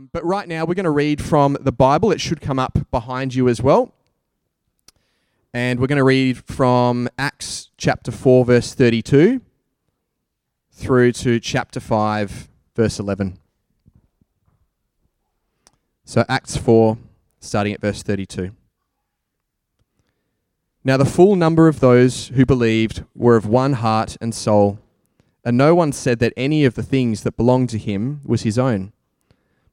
Um, but right now, we're going to read from the Bible. It should come up behind you as well. And we're going to read from Acts chapter 4, verse 32, through to chapter 5, verse 11. So, Acts 4, starting at verse 32. Now, the full number of those who believed were of one heart and soul, and no one said that any of the things that belonged to him was his own,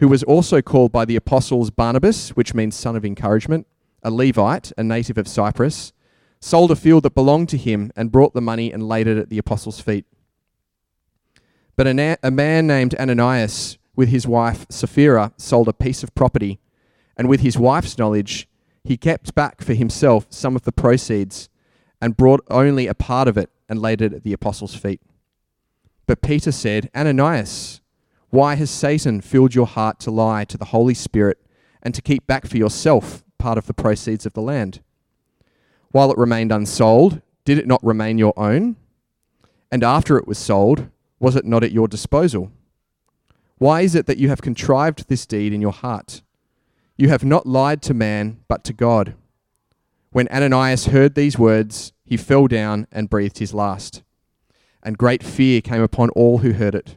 who was also called by the apostles Barnabas, which means son of encouragement, a Levite, a native of Cyprus, sold a field that belonged to him and brought the money and laid it at the apostles' feet. But a, a man named Ananias, with his wife Sapphira, sold a piece of property, and with his wife's knowledge, he kept back for himself some of the proceeds and brought only a part of it and laid it at the apostles' feet. But Peter said, Ananias, why has Satan filled your heart to lie to the Holy Spirit and to keep back for yourself part of the proceeds of the land? While it remained unsold, did it not remain your own? And after it was sold, was it not at your disposal? Why is it that you have contrived this deed in your heart? You have not lied to man, but to God. When Ananias heard these words, he fell down and breathed his last. And great fear came upon all who heard it.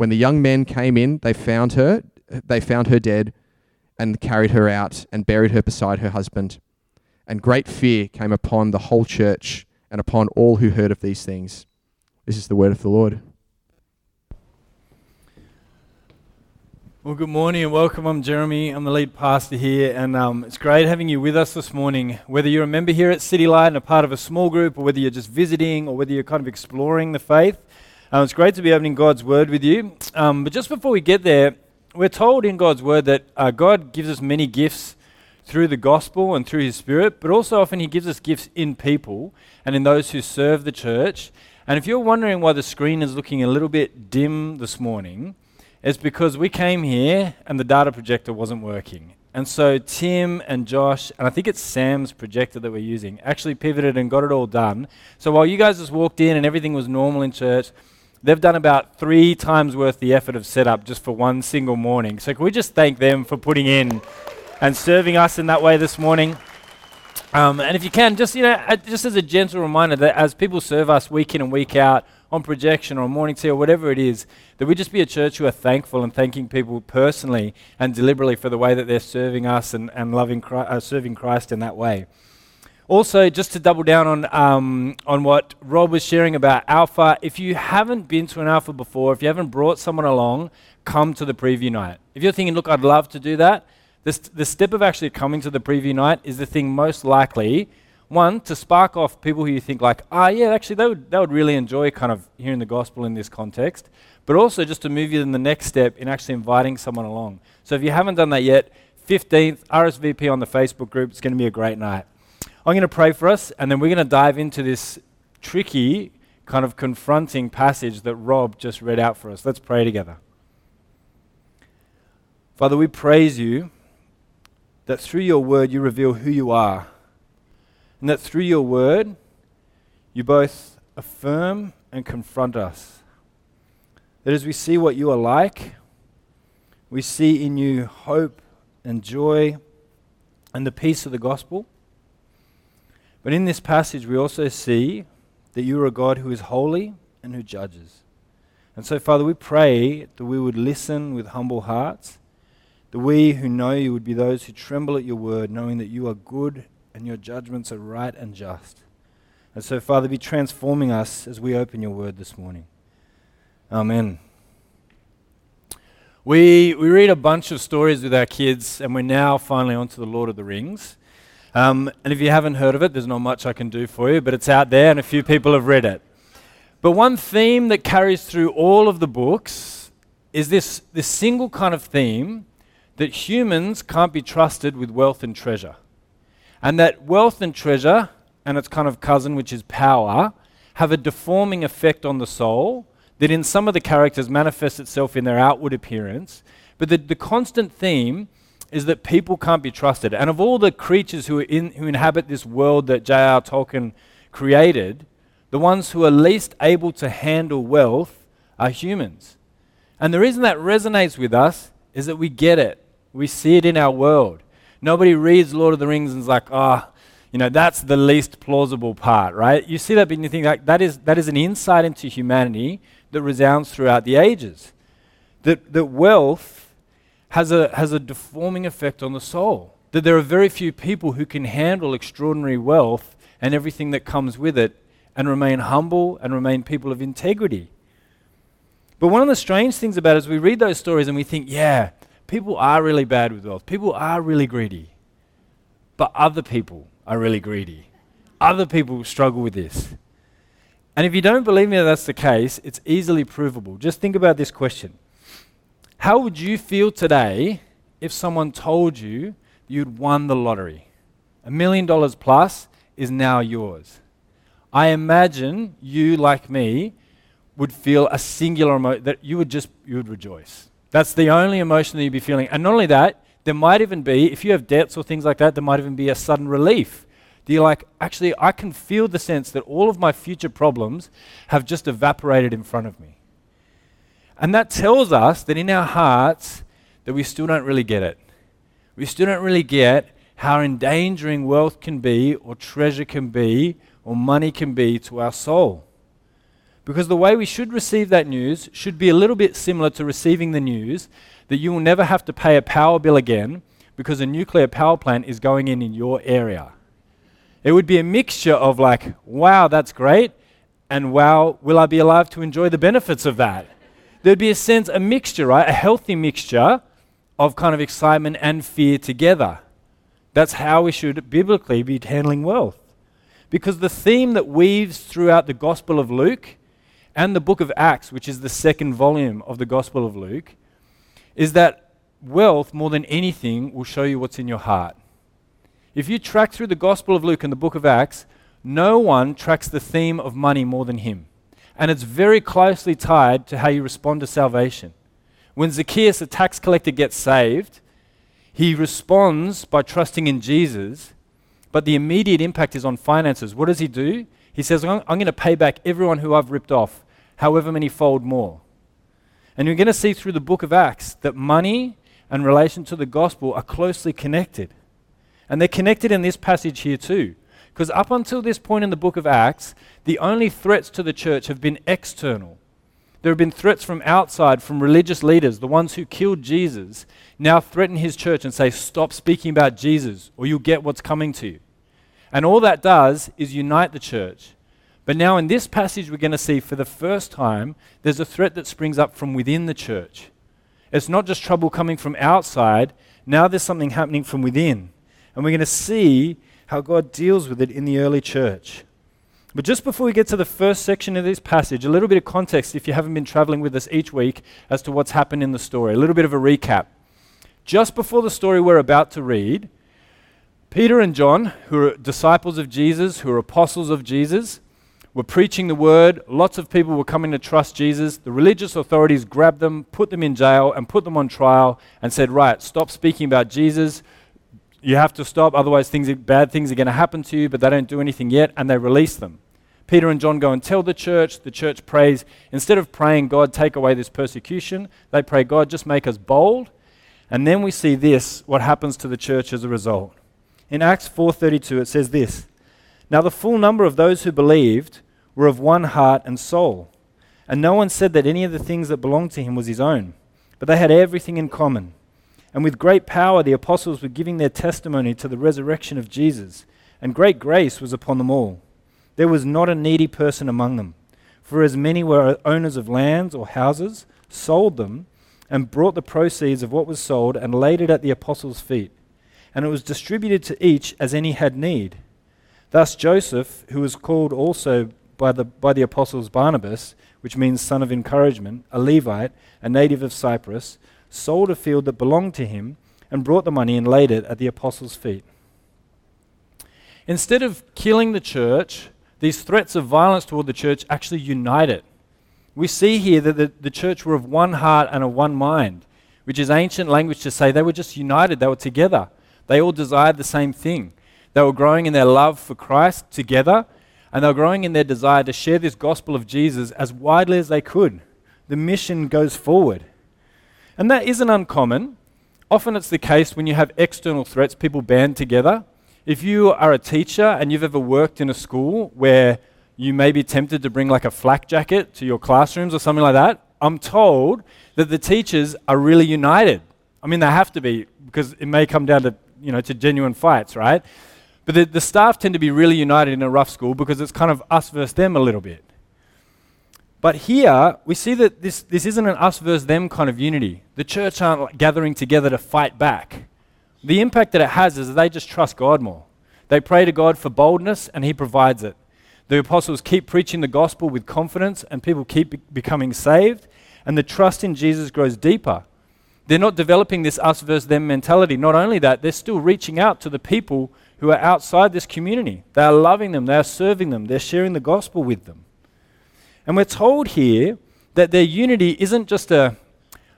When the young men came in, they found her, they found her dead and carried her out and buried her beside her husband. And great fear came upon the whole church and upon all who heard of these things. This is the word of the Lord. Well, good morning and welcome. I'm Jeremy. I'm the lead pastor here, and um, it's great having you with us this morning. Whether you're a member here at City Light and a part of a small group, or whether you're just visiting, or whether you're kind of exploring the faith, um, it's great to be opening God's Word with you. Um, but just before we get there, we're told in God's word that uh, God gives us many gifts through the gospel and through his spirit, but also often he gives us gifts in people and in those who serve the church. And if you're wondering why the screen is looking a little bit dim this morning, it's because we came here and the data projector wasn't working. And so Tim and Josh, and I think it's Sam's projector that we're using, actually pivoted and got it all done. So while you guys just walked in and everything was normal in church, They've done about three times worth the effort of setup just for one single morning. So can we just thank them for putting in and serving us in that way this morning? Um, and if you can, just you know, uh, just as a gentle reminder that as people serve us week in and week out on projection or morning tea or whatever it is, that we just be a church who are thankful and thanking people personally and deliberately for the way that they're serving us and, and loving Christ, uh, serving Christ in that way. Also, just to double down on, um, on what Rob was sharing about Alpha, if you haven't been to an Alpha before, if you haven't brought someone along, come to the preview night. If you're thinking, look, I'd love to do that, the, st- the step of actually coming to the preview night is the thing most likely, one, to spark off people who you think like, ah, yeah, actually, they would, they would really enjoy kind of hearing the gospel in this context, but also just to move you in the next step in actually inviting someone along. So if you haven't done that yet, 15th, RSVP on the Facebook group, it's going to be a great night. I'm going to pray for us, and then we're going to dive into this tricky, kind of confronting passage that Rob just read out for us. Let's pray together. Father, we praise you that through your word you reveal who you are, and that through your word you both affirm and confront us. That as we see what you are like, we see in you hope and joy and the peace of the gospel. But in this passage, we also see that you are a God who is holy and who judges. And so, Father, we pray that we would listen with humble hearts, that we who know you would be those who tremble at your word, knowing that you are good and your judgments are right and just. And so, Father, be transforming us as we open your word this morning. Amen. We, we read a bunch of stories with our kids, and we're now finally on to the Lord of the Rings. Um, and if you haven't heard of it, there's not much I can do for you, but it's out there, and a few people have read it. But one theme that carries through all of the books is this, this single kind of theme that humans can't be trusted with wealth and treasure. And that wealth and treasure, and its kind of cousin, which is power, have a deforming effect on the soul that in some of the characters manifests itself in their outward appearance. But the, the constant theme is that people can't be trusted. And of all the creatures who, in, who inhabit this world that J.R. Tolkien created, the ones who are least able to handle wealth are humans. And the reason that resonates with us is that we get it. We see it in our world. Nobody reads Lord of the Rings and is like, ah, oh, you know, that's the least plausible part, right? You see that, and you think like that is that is an insight into humanity that resounds throughout the ages. That that wealth has a has a deforming effect on the soul. That there are very few people who can handle extraordinary wealth and everything that comes with it and remain humble and remain people of integrity. But one of the strange things about it is we read those stories and we think, yeah, people are really bad with wealth. People are really greedy. But other people are really greedy. Other people struggle with this. And if you don't believe me that that's the case, it's easily provable. Just think about this question How would you feel today if someone told you you'd won the lottery? A million dollars plus is now yours. I imagine you, like me, would feel a singular emotion that you would just you would rejoice. That's the only emotion that you'd be feeling. And not only that, there might even be, if you have debts or things like that, there might even be a sudden relief. Do you like, actually, I can feel the sense that all of my future problems have just evaporated in front of me. And that tells us that in our hearts, that we still don't really get it. We still don't really get how endangering wealth can be, or treasure can be, or money can be to our soul. Because the way we should receive that news should be a little bit similar to receiving the news that you will never have to pay a power bill again because a nuclear power plant is going in in your area. It would be a mixture of like, wow, that's great, and wow, will I be alive to enjoy the benefits of that? There'd be a sense, a mixture, right? A healthy mixture of kind of excitement and fear together. That's how we should biblically be handling wealth. Because the theme that weaves throughout the Gospel of Luke and the book of Acts, which is the second volume of the Gospel of Luke, is that wealth, more than anything, will show you what's in your heart. If you track through the Gospel of Luke and the book of Acts, no one tracks the theme of money more than him. And it's very closely tied to how you respond to salvation. When Zacchaeus, the tax collector, gets saved, he responds by trusting in Jesus, but the immediate impact is on finances. What does he do? He says, I'm, going to pay back everyone who I've ripped off, however many fold more. And you're going to see through the book of Acts that money and relation to the gospel are closely connected. And they're connected in this passage here too. Because up until this point in the book of Acts, the only threats to the church have been external. There have been threats from outside, from religious leaders, the ones who killed Jesus, now threaten his church and say, Stop speaking about Jesus, or you'll get what's coming to you. And all that does is unite the church. But now, in this passage, we're going to see for the first time there's a threat that springs up from within the church. It's not just trouble coming from outside, now there's something happening from within. And we're going to see how God deals with it in the early church. But just before we get to the first section of this passage, a little bit of context if you haven't been traveling with us each week as to what's happened in the story, a little bit of a recap. Just before the story we're about to read, Peter and John, who are disciples of Jesus, who are apostles of Jesus, were preaching the word. Lots of people were coming to trust Jesus. The religious authorities grabbed them, put them in jail, and put them on trial and said, Right, stop speaking about Jesus. You have to stop, otherwise, things, bad things are going to happen to you, but they don't do anything yet, and they release them. Peter and John go and tell the church. The church prays. Instead of praying, God, take away this persecution, they pray, God, just make us bold. And then we see this, what happens to the church as a result. In Acts 4:32 it says this: Now the full number of those who believed were of one heart and soul, and no one said that any of the things that belonged to him was his own, but they had everything in common. And with great power, the apostles were giving their testimony to the resurrection of Jesus, and great grace was upon them all. There was not a needy person among them, for as many were owners of lands or houses, sold them, and brought the proceeds of what was sold and laid it at the apostles' feet. And it was distributed to each as any had need. Thus Joseph, who was called also by the, by the apostles Barnabas, which means son of encouragement, a Levite, a native of Cyprus, sold a field that belonged to him and brought the money and laid it at the apostles' feet. Instead of killing the church, these threats of violence toward the church actually united. It. We see here that the, the church were of one heart and of one mind, which is ancient language to say they were just united, they were together. They all desired the same thing. They were growing in their love for Christ together, and they were growing in their desire to share this gospel of Jesus as widely as they could. The mission goes forward. And that isn't uncommon. Often it's the case when you have external threats, people band together. If you are a teacher and you've ever worked in a school where you may be tempted to bring like a flak jacket to your classrooms or something like that, I'm told that the teachers are really united. I mean, they have to be because it may come down to, you know, to genuine fights, right? But the, the staff tend to be really united in a rough school because it's kind of us versus them a little bit. But here, we see that this, this isn't an us versus them kind of unity. The church aren't gathering together to fight back. The impact that it has is that they just trust God more. They pray to God for boldness, and He provides it. The apostles keep preaching the gospel with confidence, and people keep be- becoming saved, and the trust in Jesus grows deeper. They're not developing this us versus them mentality. Not only that, they're still reaching out to the people who are outside this community. They are loving them, they are serving them, they're sharing the gospel with them. And we're told here that their unity isn't just a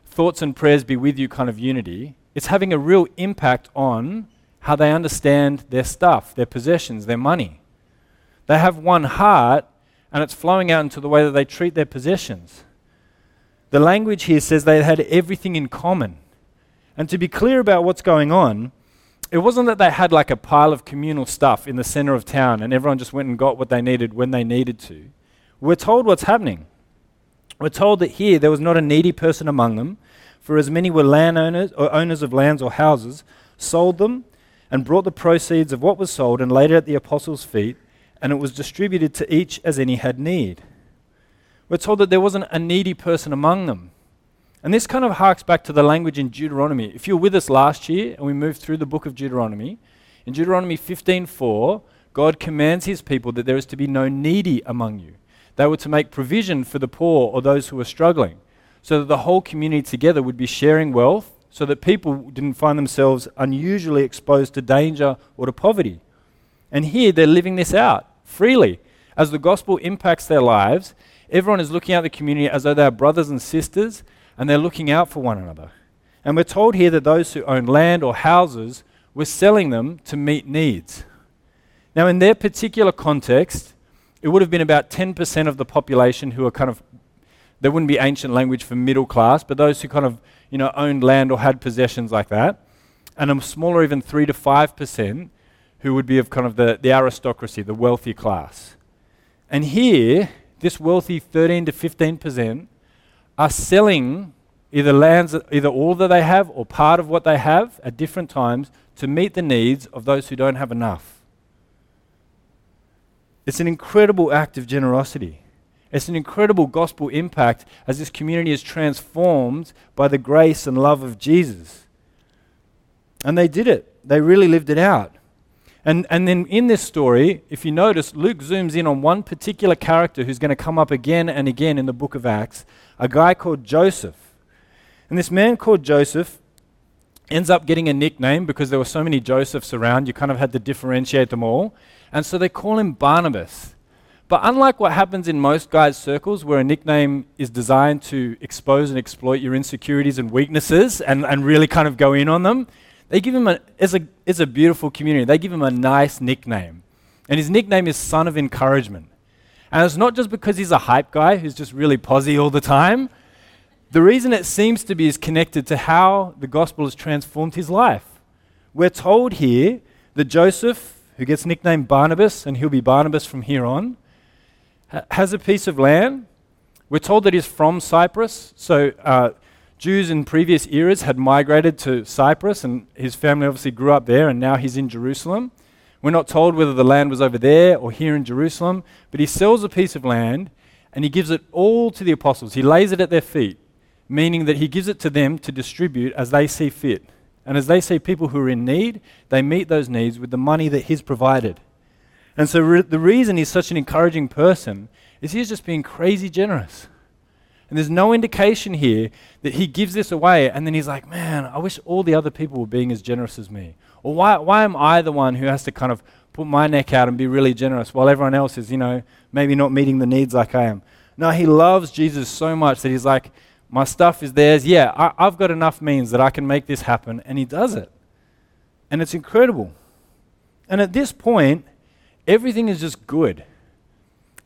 thoughts and prayers be with you kind of unity, it's having a real impact on how they understand their stuff, their possessions, their money. They have one heart, and it's flowing out into the way that they treat their possessions. The language here says they had everything in common. And to be clear about what's going on, it wasn't that they had like a pile of communal stuff in the center of town and everyone just went and got what they needed when they needed to. We're told what's happening. We're told that here there was not a needy person among them, for as many were landowners or owners of lands or houses, sold them and brought the proceeds of what was sold and laid it at the apostles' feet, and it was distributed to each as any had need. We're told that there wasn't a needy person among them. And this kind of harks back to the language in Deuteronomy. If you were with us last year and we moved through the book of Deuteronomy, in Deuteronomy 15:4, God commands his people that there is to be no needy among you. They were to make provision for the poor or those who were struggling, so that the whole community together would be sharing wealth, so that people didn't find themselves unusually exposed to danger or to poverty. And here they're living this out freely. As the gospel impacts their lives, everyone is looking at the community as though they are brothers and sisters, and they're looking out for one another. And we're told here that those who own land or houses were selling them to meet needs. Now, in their particular context, it would have been about 10% of the population who are kind of, there wouldn't be ancient language for middle class, but those who kind of, you know, owned land or had possessions like that. And a smaller, even 3 to 5%, who would be of kind of the, the aristocracy, the wealthy class. And here, this wealthy 13 to 15% are selling either lands, either all that they have or part of what they have at different times to meet the needs of those who don't have enough. It's an incredible act of generosity. It's an incredible gospel impact as this community is transformed by the grace and love of Jesus. And they did it, they really lived it out. And, and then in this story, if you notice, Luke zooms in on one particular character who's going to come up again and again in the book of Acts, a guy called Joseph. And this man called Joseph ends up getting a nickname because there were so many Josephs around, you kind of had to differentiate them all. And so they call him Barnabas. But unlike what happens in most guys' circles, where a nickname is designed to expose and exploit your insecurities and weaknesses and, and really kind of go in on them, they give him a, it's a, it's a beautiful community. They give him a nice nickname. And his nickname is Son of Encouragement. And it's not just because he's a hype guy who's just really posy all the time. The reason it seems to be is connected to how the gospel has transformed his life. We're told here that Joseph who gets nicknamed Barnabas, and he'll be Barnabas from here on, has a piece of land. We're told that he's from Cyprus. So uh, Jews in previous eras had migrated to Cyprus, and his family obviously grew up there, and now he's in Jerusalem. We're not told whether the land was over there or here in Jerusalem, but he sells a piece of land and he gives it all to the apostles. He lays it at their feet, meaning that he gives it to them to distribute as they see fit. And as they see people who are in need, they meet those needs with the money that he's provided. And so re- the reason he's such an encouraging person is he's just being crazy generous. And there's no indication here that he gives this away and then he's like, man, I wish all the other people were being as generous as me. Or why, why am I the one who has to kind of put my neck out and be really generous while everyone else is, you know, maybe not meeting the needs like I am? No, he loves Jesus so much that he's like, my stuff is theirs. Yeah, I, I've got enough means that I can make this happen. And he does it. And it's incredible. And at this point, everything is just good.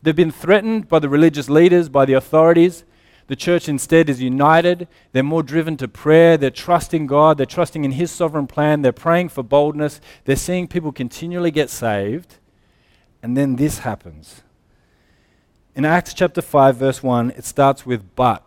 They've been threatened by the religious leaders, by the authorities. The church instead is united. They're more driven to prayer. They're trusting God. They're trusting in His sovereign plan. They're praying for boldness. They're seeing people continually get saved. And then this happens. In Acts chapter 5, verse 1, it starts with but.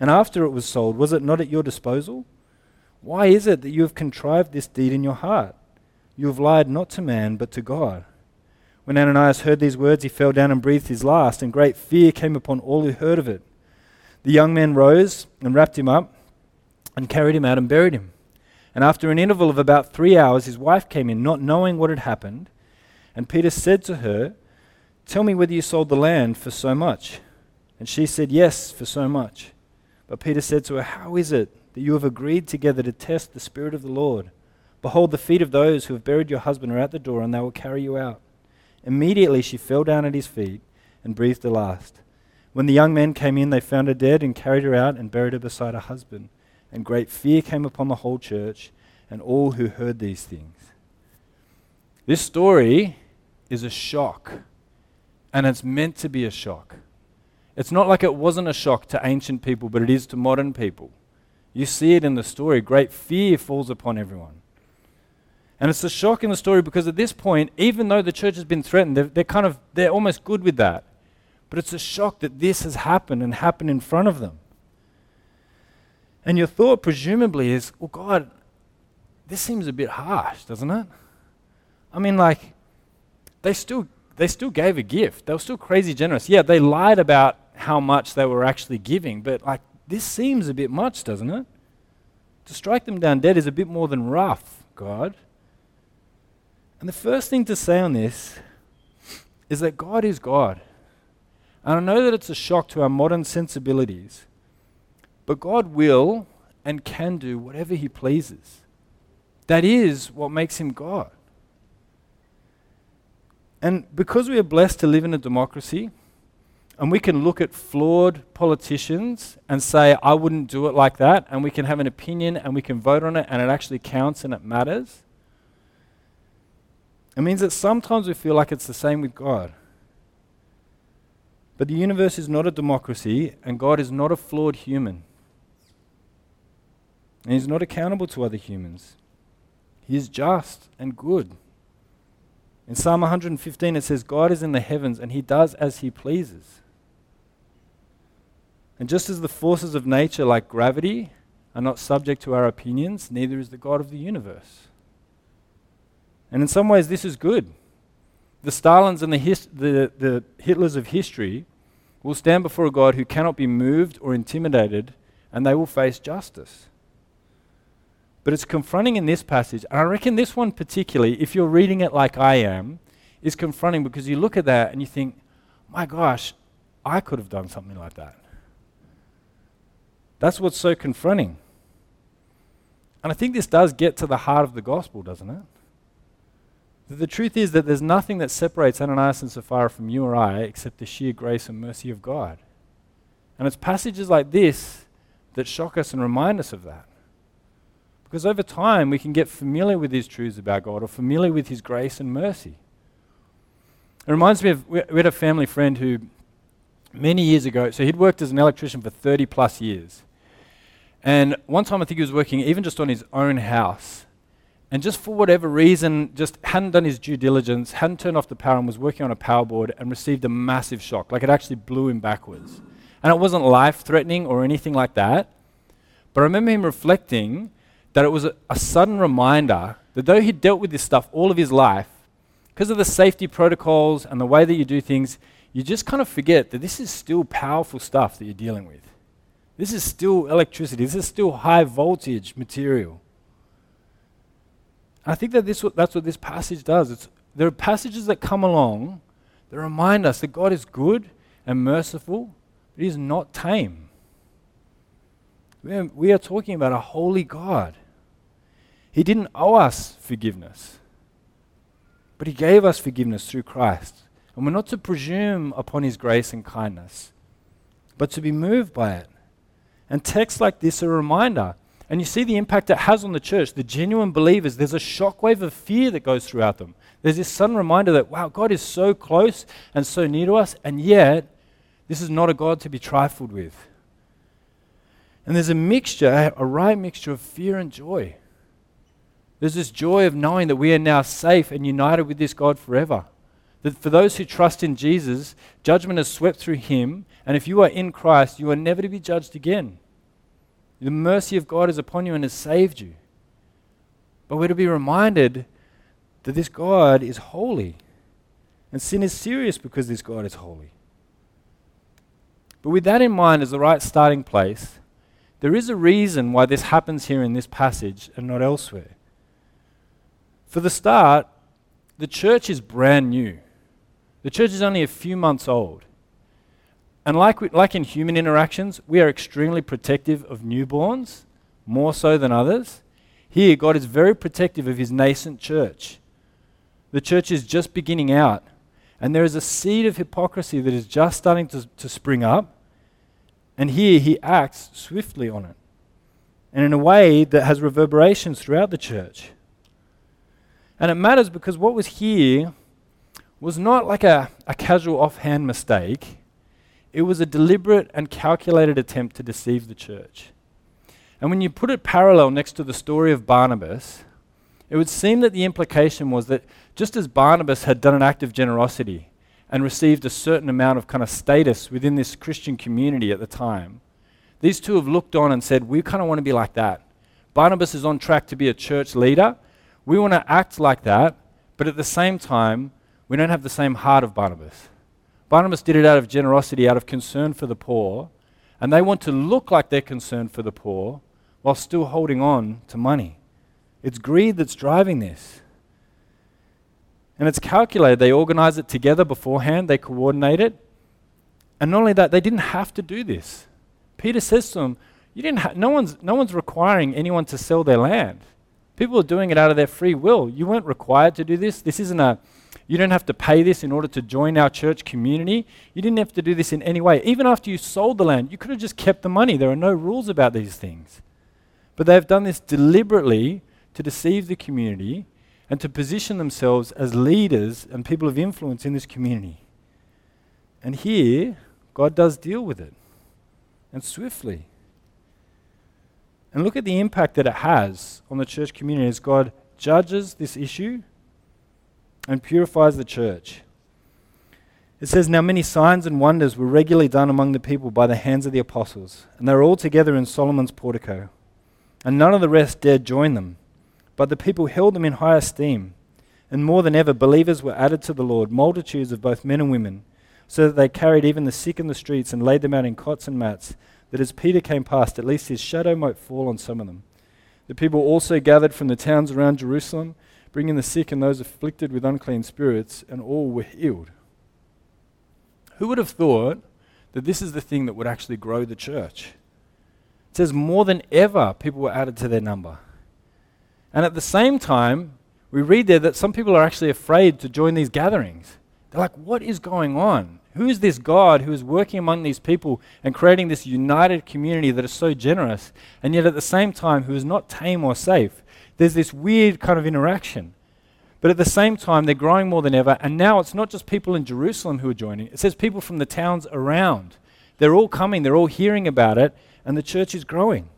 And after it was sold, was it not at your disposal? Why is it that you have contrived this deed in your heart? You have lied not to man, but to God. When Ananias heard these words, he fell down and breathed his last, and great fear came upon all who heard of it. The young man rose and wrapped him up and carried him out and buried him. And after an interval of about three hours, his wife came in, not knowing what had happened. And Peter said to her, Tell me whether you sold the land for so much. And she said, Yes, for so much. But Peter said to her, How is it that you have agreed together to test the Spirit of the Lord? Behold, the feet of those who have buried your husband are at the door, and they will carry you out. Immediately she fell down at his feet and breathed a last. When the young men came in, they found her dead and carried her out and buried her beside her husband. And great fear came upon the whole church and all who heard these things. This story is a shock, and it's meant to be a shock. It's not like it wasn't a shock to ancient people, but it is to modern people. You see it in the story. Great fear falls upon everyone. And it's a shock in the story because at this point, even though the church has been threatened, they're, they're kind of they're almost good with that. But it's a shock that this has happened and happened in front of them. And your thought, presumably, is, well, God, this seems a bit harsh, doesn't it? I mean, like, they still, they still gave a gift. They were still crazy generous. Yeah, they lied about how much they were actually giving, but, like, this seems a bit much, doesn't it? To strike them down dead is a bit more than rough, God. And the first thing to say on this is that God is God. And I know that it's a shock to our modern sensibilities, but God will and can do whatever He pleases. That is what makes Him God. And because we are blessed to live in a democracy, and we can look at flawed politicians and say, I wouldn't do it like that, and we can have an opinion and we can vote on it and it actually counts and it matters. It means that sometimes we feel like it's the same with God. But the universe is not a democracy, and God is not a flawed human. And He's not accountable to other humans. He is just and good. In Psalm 115, it says, God is in the heavens and He does as He pleases. And just as the forces of nature, like gravity, are not subject to our opinions, neither is the God of the universe. And in some ways, this is good the Stalins and the, his, the, the Hitlers of history will stand before a God who cannot be moved or intimidated, and they will face justice. But it's confronting in this passage, and I reckon this one particularly, if you're reading it like I am, is confronting because you look at that and you think, my gosh, I could have done something like that. That's what's so confronting. And I think this does get to the heart of the gospel, doesn't it? The truth is that there's nothing that separates Ananias and Sapphira from you or I except the sheer grace and mercy of God. And it's passages like this that shock us and remind us of that. Because over time, we can get familiar with these truths about God or familiar with His grace and mercy. It reminds me of we had a family friend who, many years ago, so he'd worked as an electrician for 30 plus years. And one time I think he was working even just on his own house. And just for whatever reason, just hadn't done his due diligence, hadn't turned off the power and was working on a power board and received a massive shock. Like it actually blew him backwards. And it wasn't life threatening or anything like that. But I remember him reflecting that it was a, a sudden reminder that though he'd dealt with this stuff all of his life, because of the safety protocols and the way that you do things, you just kind of forget that this is still powerful stuff that you're dealing with. This is still electricity. This is still high voltage material. I think that this, that's what this passage does. It's, there are passages that come along that remind us that God is good and merciful, but He is not tame. We are, we are talking about a holy God. He didn't owe us forgiveness, but He gave us forgiveness through Christ. And we're not to presume upon His grace and kindness, but to be moved by it. And texts like this are a reminder. And you see the impact it has on the church. The genuine believers, there's a shockwave of fear that goes throughout them. There's this sudden reminder that, wow, God is so close and so near to us, and yet this is not a God to be trifled with. And there's a mixture, a right mixture of fear and joy. There's this joy of knowing that we are now safe and united with this God forever. That for those who trust in Jesus, judgment has swept through him, and if you are in Christ, you are never to be judged again. The mercy of God is upon you and has saved you. But we're to be reminded that this God is holy, and sin is serious because this God is holy. But with that in mind as the right starting place, there is a reason why this happens here in this passage and not elsewhere. For the start, the church is brand new. The church is only a few months old. And like, we, like in human interactions, we are extremely protective of newborns, more so than others. Here, God is very protective of his nascent church. The church is just beginning out, and there is a seed of hypocrisy that is just starting to, to spring up. And here, he acts swiftly on it, and in a way that has reverberations throughout the church. And it matters because what was here was not like a, a casual offhand mistake, it was a deliberate and calculated attempt to deceive the church. And when you put it parallel next to the story of Barnabas, it would seem that the implication was that just as Barnabas had done an act of generosity and received a certain amount of kind of status within this Christian community at the time, these two have looked on and said, We kind of want to be like that. Barnabas is on track to be a church leader. We want to act like that, but at the same time, we don't have the same heart of Barnabas. Barnabas did it out of generosity, out of concern for the poor, and they want to look like they're concerned for the poor while still holding on to money. It's greed that's driving this. And it's calculated. They organize it together beforehand, they coordinate it. And not only that, they didn't have to do this. Peter says to them, you didn't ha- no, one's, no one's requiring anyone to sell their land. People are doing it out of their free will. You weren't required to do this. This isn't a, you don't have to pay this in order to join our church community. You didn't have to do this in any way. Even after you sold the land, you could have just kept the money. There are no rules about these things. But they've done this deliberately to deceive the community and to position themselves as leaders and people of influence in this community. And here, God does deal with it, and swiftly. And look at the impact that it has on the church community as God judges this issue and purifies the church. It says, Now many signs and wonders were regularly done among the people by the hands of the apostles, and they were all together in Solomon's portico. And none of the rest dared join them, but the people held them in high esteem. And more than ever, believers were added to the Lord, multitudes of both men and women, so that they carried even the sick in the streets and laid them out in cots and mats, that as Peter came past, at least his shadow might fall on some of them. The people also gathered from the towns around Jerusalem bringing the sick and those afflicted with unclean spirits, and all were healed. Who would have thought that this is the thing that would actually grow the church? It says more than ever people were added to their number. And at the same time, we read there that some people are actually afraid to join these gatherings. They're like, what is going on? Who is this God who is working among these people and creating this united community that is so generous, and yet at the same time who is not tame or safe? There's this weird kind of interaction. But at the same time, they're growing more than ever. And now it's not just people in Jerusalem who are joining, it says people from the towns around. They're all coming, they're all hearing about it, and the church is growing.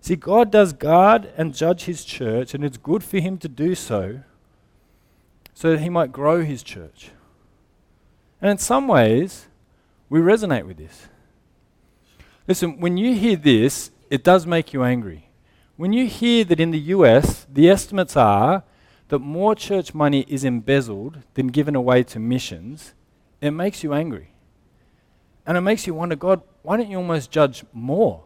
See, God does guard and judge his church, and it's good for him to do so so that he might grow his church. And in some ways, we resonate with this. Listen, when you hear this, it does make you angry. When you hear that in the US, the estimates are that more church money is embezzled than given away to missions, it makes you angry. And it makes you wonder, God, why don't you almost judge more?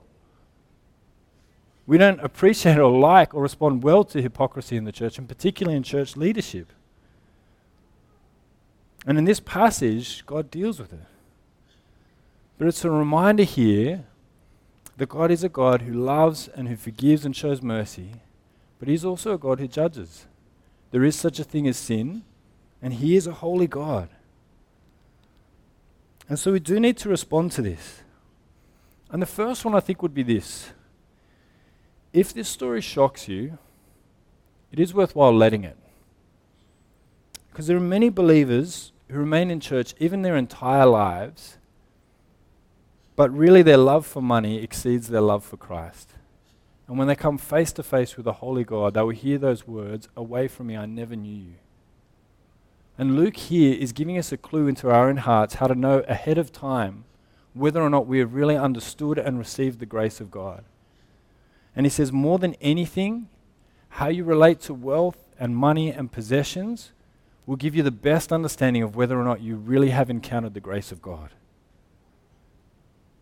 We don't appreciate or like or respond well to hypocrisy in the church, and particularly in church leadership. And in this passage, God deals with it. But it's a reminder here that God is a God who loves and who forgives and shows mercy, but He's also a God who judges. There is such a thing as sin, and He is a holy God. And so we do need to respond to this. And the first one I think would be this if this story shocks you, it is worthwhile letting it. Because there are many believers who remain in church even their entire lives, but really their love for money exceeds their love for Christ. And when they come face to face with the Holy God, they will hear those words Away from me, I never knew you. And Luke here is giving us a clue into our own hearts how to know ahead of time whether or not we have really understood and received the grace of God. And he says, more than anything, how you relate to wealth and money and possessions will give you the best understanding of whether or not you really have encountered the grace of God.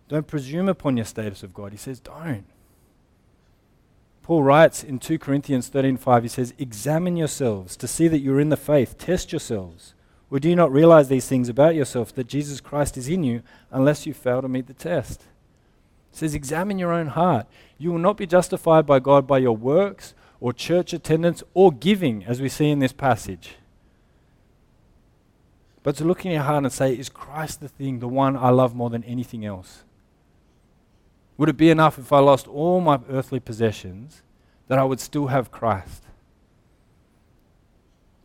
Don't presume upon your status of God. He says, don't. Paul writes in 2 Corinthians 13:5 he says examine yourselves to see that you're in the faith test yourselves or do you not realize these things about yourself that Jesus Christ is in you unless you fail to meet the test he says examine your own heart you will not be justified by God by your works or church attendance or giving as we see in this passage but to look in your heart and say, Is Christ the thing, the one I love more than anything else? Would it be enough if I lost all my earthly possessions that I would still have Christ?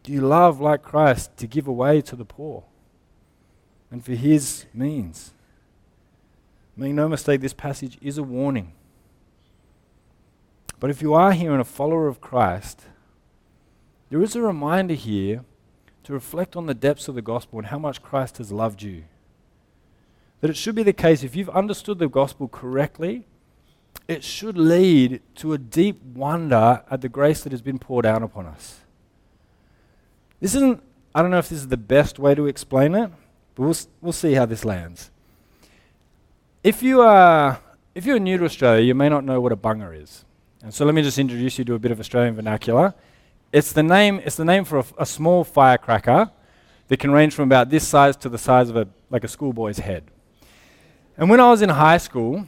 Do you love, like Christ, to give away to the poor and for his means? Make no mistake, this passage is a warning. But if you are here and a follower of Christ, there is a reminder here to reflect on the depths of the gospel and how much Christ has loved you. That it should be the case, if you've understood the gospel correctly, it should lead to a deep wonder at the grace that has been poured out upon us. This isn't, I don't know if this is the best way to explain it, but we'll, we'll see how this lands. If you, are, if you're new to Australia, you may not know what a bunger is. And so let me just introduce you to a bit of Australian vernacular. It's the name, it's the name for a, a small firecracker that can range from about this size to the size of a, like a schoolboy's head. And when I was in high school,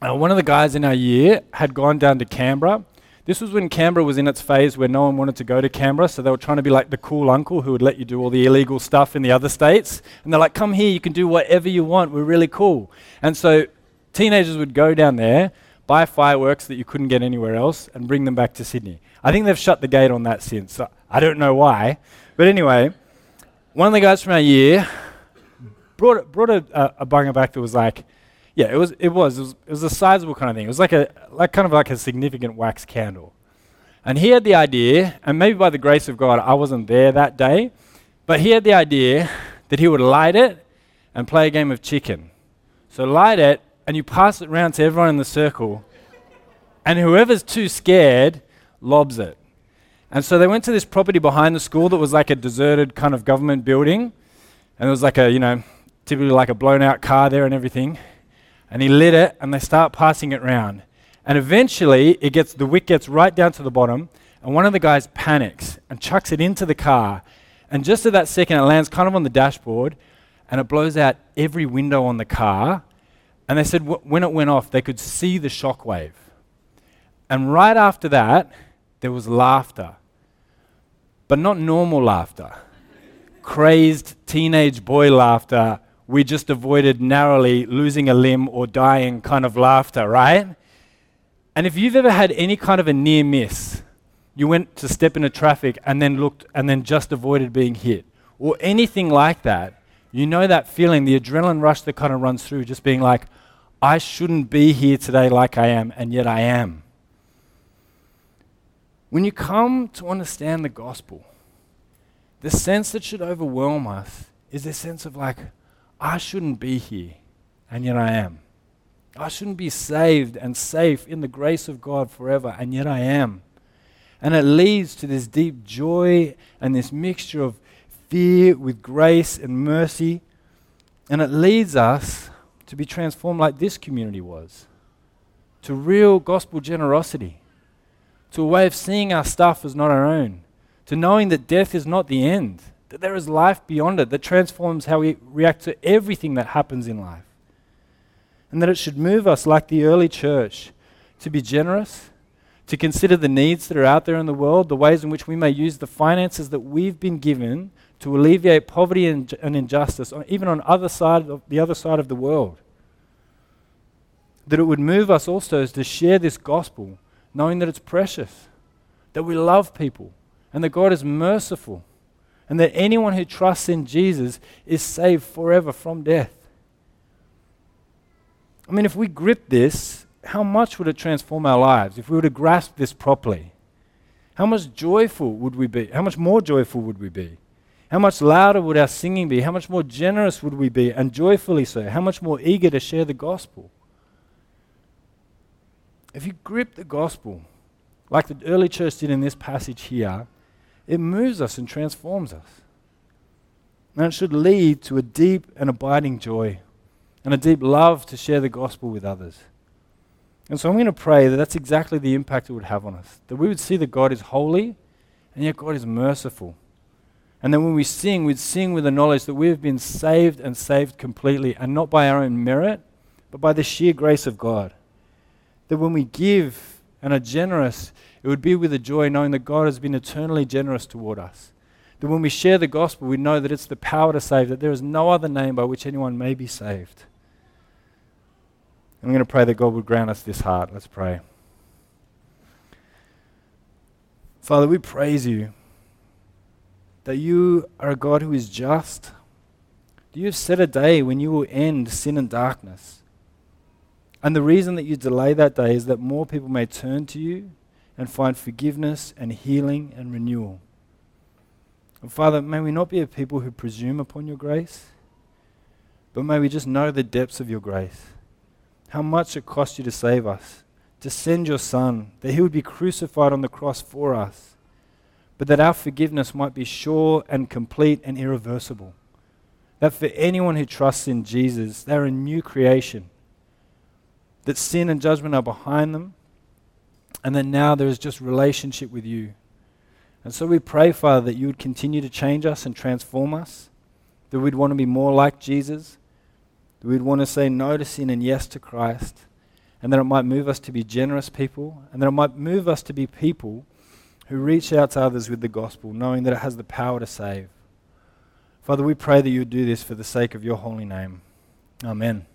uh, one of the guys in our year had gone down to Canberra. This was when Canberra was in its phase where no one wanted to go to Canberra, so they were trying to be like the cool uncle who would let you do all the illegal stuff in the other states. And they're like, come here, you can do whatever you want, we're really cool. And so teenagers would go down there, buy fireworks that you couldn't get anywhere else, and bring them back to Sydney. I think they've shut the gate on that since. I don't know why. But anyway, one of the guys from our year brought, brought a, a, a back that was like, yeah, it was, it was, it was, it was a sizable kind of thing. It was like a, like kind of like a significant wax candle. And he had the idea, and maybe by the grace of God, I wasn't there that day, but he had the idea that he would light it and play a game of chicken. So light it, and you pass it around to everyone in the circle, and whoever's too scared lobs it. And so they went to this property behind the school that was like a deserted kind of government building. And it was like a, you know, typically like a blown out car there and everything. And he lit it and they start passing it around. And eventually it gets the wick gets right down to the bottom and one of the guys panics and chucks it into the car. And just at that second it lands kind of on the dashboard and it blows out every window on the car. And they said w- when it went off they could see the shockwave. And right after that, there was laughter, but not normal laughter, crazed, teenage boy laughter, we just avoided narrowly losing a limb or dying kind of laughter, right? And if you've ever had any kind of a near miss, you went to step into traffic and then looked and then just avoided being hit, or anything like that, you know that feeling, the adrenaline rush that kind of runs through, just being like, I shouldn't be here today like I am, and yet I am. When you come to understand the gospel, the sense that should overwhelm us is this sense of like, I shouldn't be here, and yet I am. I shouldn't be saved and safe in the grace of God forever, and yet I am. And it leads to this deep joy and this mixture of fear with grace and mercy. And it leads us to be transformed like this community was to real gospel generosity, to a way of seeing our stuff as not our own, to knowing that death is not the end, that there is life beyond it that transforms how we react to everything that happens in life. And that it should move us, like the early church, to be generous, to consider the needs that are out there in the world, the ways in which we may use the finances that we've been given to alleviate poverty and, and injustice, even on other side of, the other side of the world. That it would move us also is to share this gospel, knowing that it's precious, that we love people, and that God is merciful, and that anyone who trusts in Jesus is saved forever from death. I mean, if we grip this, how much would it transform our lives if we were to grasp this properly? How much joyful would we be? How much more joyful would we be? How much louder would our singing be? How much more generous would we be, and joyfully so? How much more eager to share the gospel? If you grip the gospel, like the early church did in this passage here, it moves us and transforms us. And it should lead to a deep and abiding joy and a deep love to share the gospel with others. And so I'm going to pray that that's exactly the impact it would have on us. That we would see that God is holy and yet God is merciful. And then when we sing, we'd sing with the knowledge that we have been saved and saved completely, and not by our own merit, but by the sheer grace of God. That when we give and are generous, it would be with a joy knowing that God has been eternally generous toward us. That when we share the gospel, we know that it's the power to save, that there is no other name by which anyone may be saved. I'm going to pray that God would grant us this heart. Let's pray. Father, we praise you that you are a God who is just. You have set a day when you will end sin and darkness. And the reason that you delay that day is that more people may turn to you and find forgiveness and healing and renewal. And Father, may we not be a people who presume upon your grace, but may we just know the depths of your grace. How much it cost you to save us, to send your Son, that he would be crucified on the cross for us, but that our forgiveness might be sure and complete and irreversible. That for anyone who trusts in Jesus, they're a new creation. That sin and judgment are behind them, and that now there is just relationship with you. And so we pray, Father, that you would continue to change us and transform us, that we'd want to be more like Jesus, that we'd want to say no to sin and yes to Christ, and that it might move us to be generous people, and that it might move us to be people who reach out to others with the gospel, knowing that it has the power to save. Father, we pray that you would do this for the sake of your holy name. Amen.